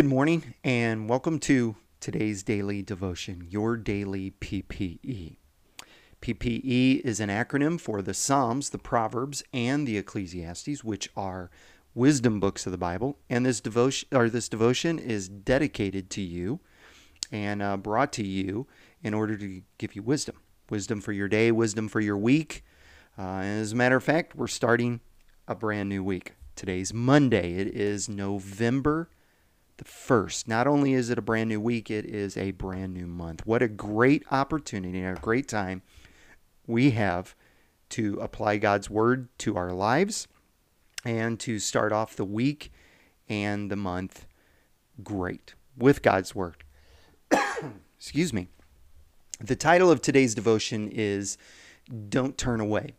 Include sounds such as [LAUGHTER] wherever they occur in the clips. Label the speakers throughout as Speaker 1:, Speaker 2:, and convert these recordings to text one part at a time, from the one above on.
Speaker 1: Good morning and welcome to today's daily devotion, your daily PPE. PPE is an acronym for the Psalms, the Proverbs, and the Ecclesiastes, which are wisdom books of the Bible. And this devotion, or this devotion, is dedicated to you and uh, brought to you in order to give you wisdom, wisdom for your day, wisdom for your week. Uh, as a matter of fact, we're starting a brand new week. Today's Monday. It is November the 1st. Not only is it a brand new week, it is a brand new month. What a great opportunity and a great time we have to apply God's word to our lives and to start off the week and the month great with God's word. [COUGHS] Excuse me. The title of today's devotion is Don't Turn Away.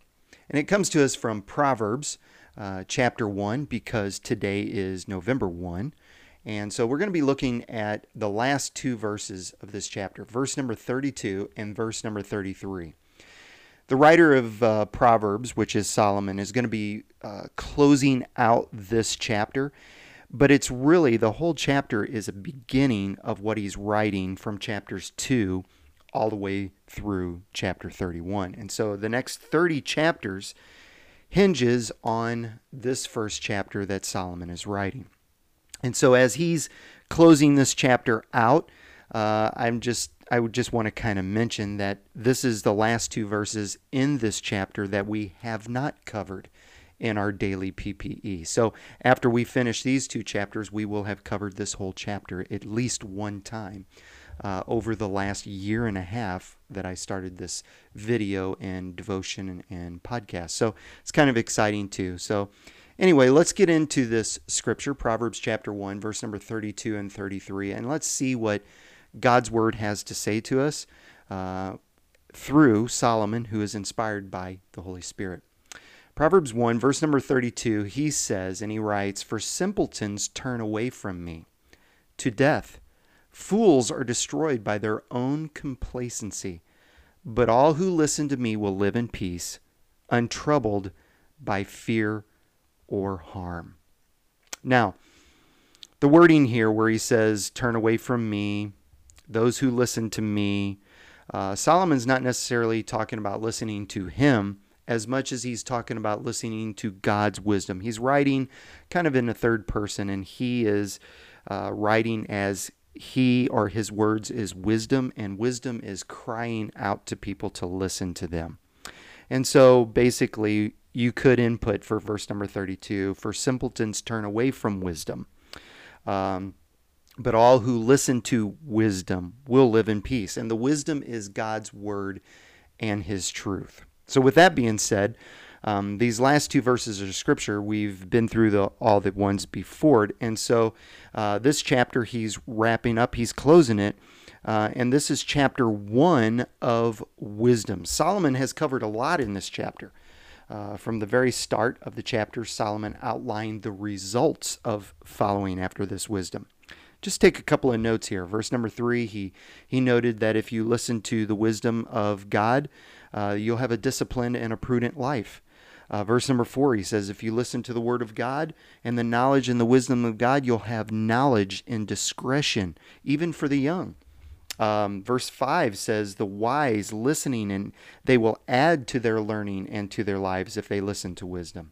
Speaker 1: And it comes to us from Proverbs uh, chapter 1 because today is November 1. And so we're going to be looking at the last two verses of this chapter, verse number 32 and verse number 33. The writer of uh, Proverbs, which is Solomon, is going to be uh, closing out this chapter, but it's really the whole chapter is a beginning of what he's writing from chapters 2 all the way through chapter 31. And so the next 30 chapters hinges on this first chapter that Solomon is writing. And so as he's closing this chapter out, uh, I'm just I would just want to kind of mention that this is the last two verses in this chapter that we have not covered in our daily PPE. So after we finish these two chapters, we will have covered this whole chapter at least one time uh, over the last year and a half that I started this video and devotion and, and podcast. So it's kind of exciting too. So Anyway, let's get into this scripture, Proverbs chapter 1, verse number 32 and 33, and let's see what God's word has to say to us uh, through Solomon, who is inspired by the Holy Spirit. Proverbs 1, verse number 32, he says, and he writes, For simpletons turn away from me to death. Fools are destroyed by their own complacency, but all who listen to me will live in peace, untroubled by fear or harm. Now, the wording here where he says, Turn away from me, those who listen to me, uh, Solomon's not necessarily talking about listening to him as much as he's talking about listening to God's wisdom. He's writing kind of in a third person, and he is uh, writing as he or his words is wisdom, and wisdom is crying out to people to listen to them. And so basically, you could input for verse number 32 for simpletons turn away from wisdom. Um, but all who listen to wisdom will live in peace. And the wisdom is God's word and his truth. So, with that being said, um, these last two verses of scripture, we've been through the, all the ones before it. And so, uh, this chapter, he's wrapping up, he's closing it. Uh, and this is chapter one of wisdom. Solomon has covered a lot in this chapter. Uh, from the very start of the chapter, Solomon outlined the results of following after this wisdom. Just take a couple of notes here. Verse number three, he, he noted that if you listen to the wisdom of God, uh, you'll have a disciplined and a prudent life. Uh, verse number four, he says, If you listen to the word of God and the knowledge and the wisdom of God, you'll have knowledge and discretion, even for the young. Um, verse 5 says, The wise listening, and they will add to their learning and to their lives if they listen to wisdom.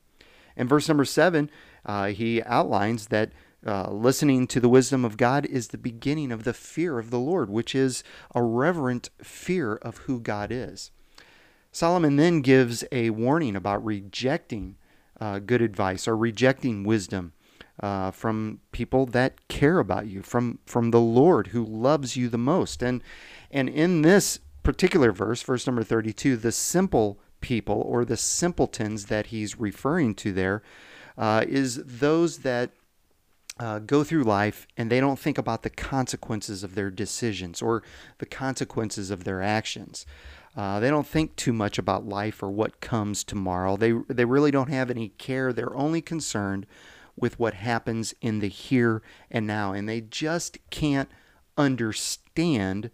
Speaker 1: And verse number 7, uh, he outlines that uh, listening to the wisdom of God is the beginning of the fear of the Lord, which is a reverent fear of who God is. Solomon then gives a warning about rejecting uh, good advice or rejecting wisdom uh, from people that care about you, from from the Lord who loves you the most. And and in this particular verse, verse number 32, the simple people or the simpletons that he's referring to there uh, is those that uh, go through life and they don't think about the consequences of their decisions or the consequences of their actions. Uh, they don't think too much about life or what comes tomorrow. They they really don't have any care. They're only concerned with what happens in the here and now. And they just can't understand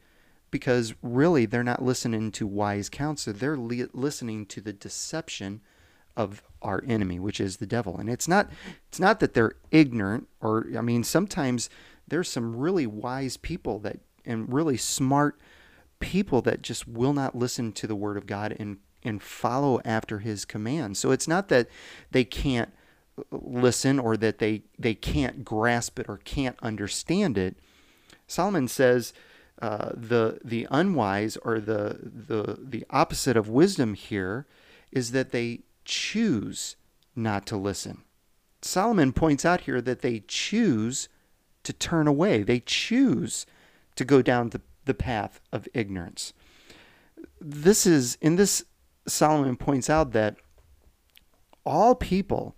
Speaker 1: because really they're not listening to wise counsel. They're li- listening to the deception of our enemy, which is the devil. And it's not it's not that they're ignorant or I mean sometimes there's some really wise people that and really smart people that just will not listen to the word of God and and follow after his commands. So it's not that they can't listen or that they they can't grasp it or can't understand it. Solomon says uh, the the unwise or the the the opposite of wisdom here is that they choose not to listen. Solomon points out here that they choose to turn away. They choose to go down the, the path of ignorance. This is in this Solomon points out that all people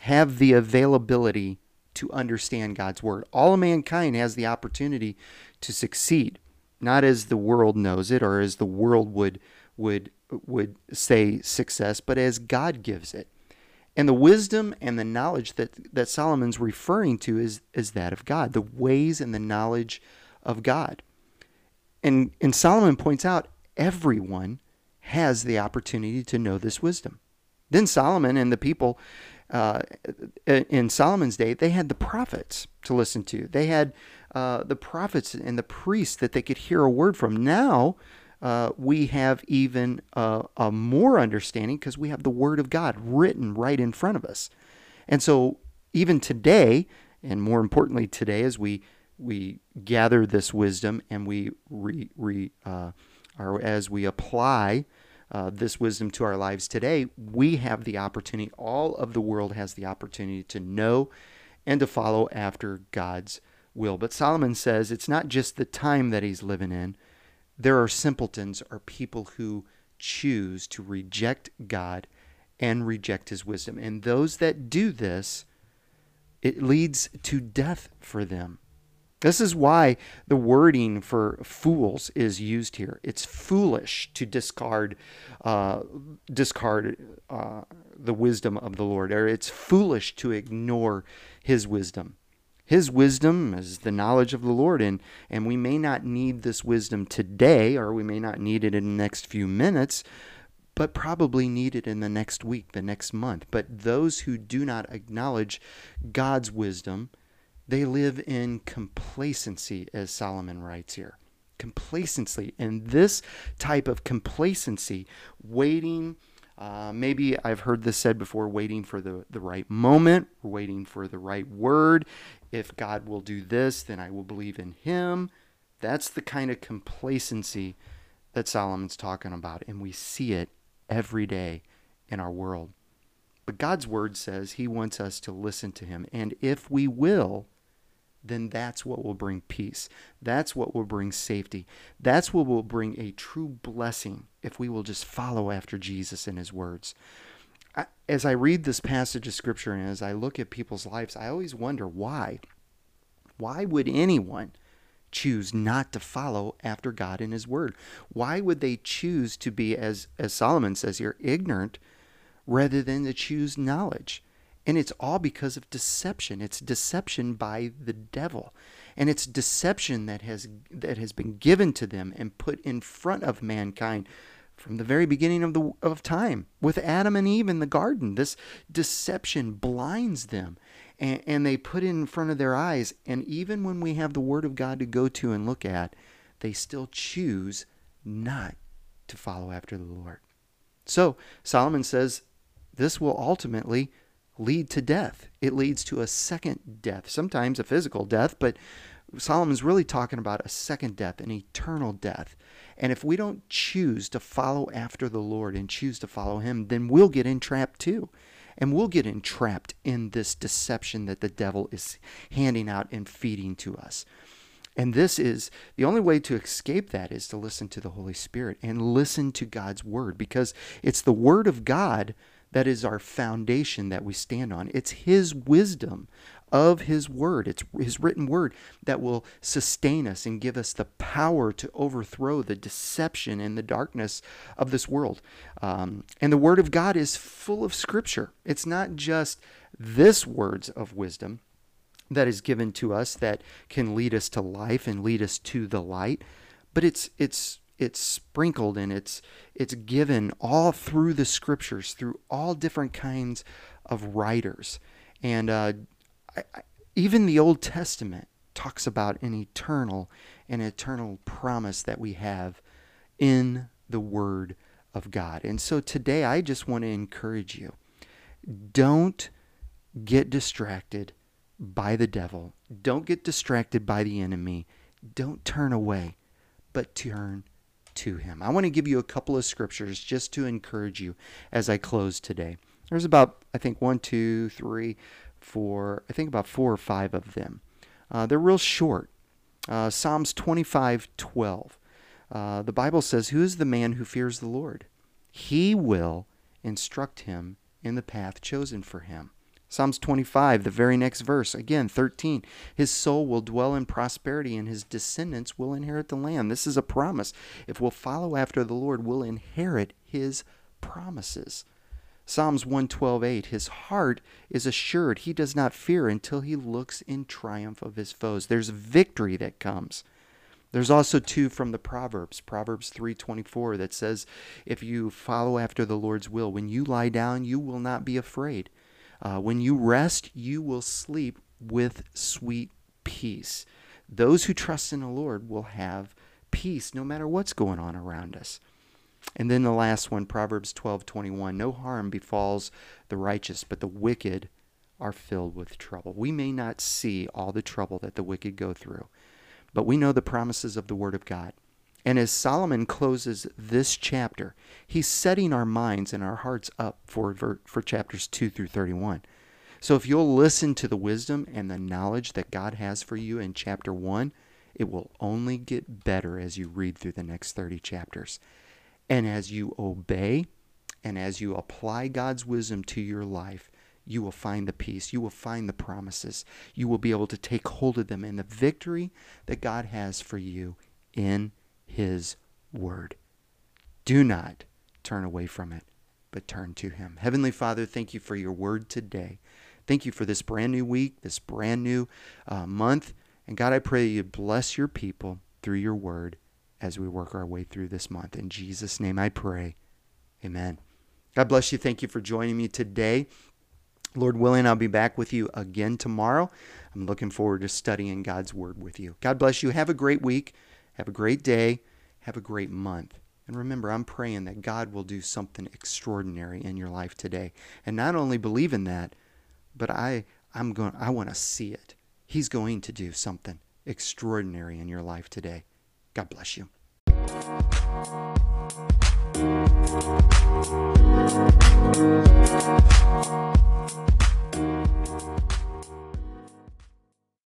Speaker 1: have the availability to understand God's word. All of mankind has the opportunity to succeed, not as the world knows it or as the world would would would say success, but as God gives it. And the wisdom and the knowledge that, that Solomon's referring to is, is that of God, the ways and the knowledge of God. And, and Solomon points out everyone has the opportunity to know this wisdom. Then Solomon and the people uh, in Solomon's day, they had the prophets to listen to. They had uh, the prophets and the priests that they could hear a word from. Now uh, we have even a, a more understanding because we have the Word of God written right in front of us. And so even today, and more importantly today, as we we gather this wisdom and we re, re uh, or as we apply uh, this wisdom to our lives today, we have the opportunity, all of the world has the opportunity to know and to follow after God's will. But Solomon says it's not just the time that he's living in. There are simpletons, or people who choose to reject God and reject his wisdom. And those that do this, it leads to death for them. This is why the wording for fools is used here. It's foolish to discard, uh, discard uh, the wisdom of the Lord, or it's foolish to ignore His wisdom. His wisdom is the knowledge of the Lord, and and we may not need this wisdom today, or we may not need it in the next few minutes, but probably need it in the next week, the next month. But those who do not acknowledge God's wisdom they live in complacency, as Solomon writes here. Complacency. And this type of complacency, waiting, uh, maybe I've heard this said before waiting for the, the right moment, waiting for the right word. If God will do this, then I will believe in him. That's the kind of complacency that Solomon's talking about. And we see it every day in our world. But God's word says he wants us to listen to him. And if we will, then that's what will bring peace. That's what will bring safety. That's what will bring a true blessing if we will just follow after Jesus and his words. As I read this passage of scripture and as I look at people's lives, I always wonder why. Why would anyone choose not to follow after God and his word? Why would they choose to be, as, as Solomon says here, ignorant rather than to choose knowledge? And it's all because of deception. It's deception by the devil. And it's deception that has that has been given to them and put in front of mankind from the very beginning of the of time with Adam and Eve in the garden. This deception blinds them and, and they put it in front of their eyes. And even when we have the word of God to go to and look at, they still choose not to follow after the Lord. So Solomon says this will ultimately lead to death. It leads to a second death, sometimes a physical death, but Solomon's really talking about a second death, an eternal death. And if we don't choose to follow after the Lord and choose to follow Him, then we'll get entrapped too. And we'll get entrapped in this deception that the devil is handing out and feeding to us. And this is the only way to escape that is to listen to the Holy Spirit and listen to God's Word because it's the Word of God that is our foundation that we stand on. It's His wisdom of His Word, it's His written Word that will sustain us and give us the power to overthrow the deception and the darkness of this world. Um, and the Word of God is full of Scripture. It's not just this words of wisdom that is given to us that can lead us to life and lead us to the light, but it's it's it's sprinkled and it's it's given all through the scriptures through all different kinds of writers. And uh, I, I, even the old testament talks about an eternal an eternal promise that we have in the Word of God. And so today I just want to encourage you don't get distracted by the devil, don't get distracted by the enemy, don't turn away, but turn to him. I want to give you a couple of scriptures just to encourage you as I close today. There's about, I think, one, two, three, four, I think about four or five of them. Uh, they're real short. Uh, Psalms 25 12. Uh, the Bible says, Who is the man who fears the Lord? He will instruct him in the path chosen for him. Psalms 25, the very next verse, again, 13. His soul will dwell in prosperity, and his descendants will inherit the land. This is a promise. If we'll follow after the Lord, we'll inherit his promises. Psalms 112:8 His heart is assured he does not fear until he looks in triumph of his foes. There's victory that comes. There's also two from the Proverbs, Proverbs 3:24 that says if you follow after the Lord's will, when you lie down, you will not be afraid. Uh, when you rest, you will sleep with sweet peace. Those who trust in the Lord will have peace no matter what's going on around us. And then the last one, Proverbs 12:21, no harm befalls the righteous, but the wicked are filled with trouble. We may not see all the trouble that the wicked go through, but we know the promises of the word of God. And as Solomon closes this chapter, he's setting our minds and our hearts up for, for, chapters 2 through 31. So if you'll listen to the wisdom and the knowledge that God has for you in chapter 1, it will only get better as you read through the next 30 chapters. And as you obey and as you apply God's wisdom to your life, you will find the peace. You will find the promises. You will be able to take hold of them and the victory that God has for you in His Word. Do not turn away from it, but turn to Him. Heavenly Father, thank you for your Word today. Thank you for this brand new week, this brand new uh, month. And God, I pray you bless your people through your Word as we work our way through this month. In Jesus' name I pray. Amen. God bless you. Thank you for joining me today. Lord willing, I'll be back with you again tomorrow. I'm looking forward to studying God's Word with you. God bless you. Have a great week. Have a great day. Have a great month. And remember, I'm praying that God will do something extraordinary in your life today. And not only believe in that, but I I'm going I want to see it. He's going to do something extraordinary in your life today. God bless you.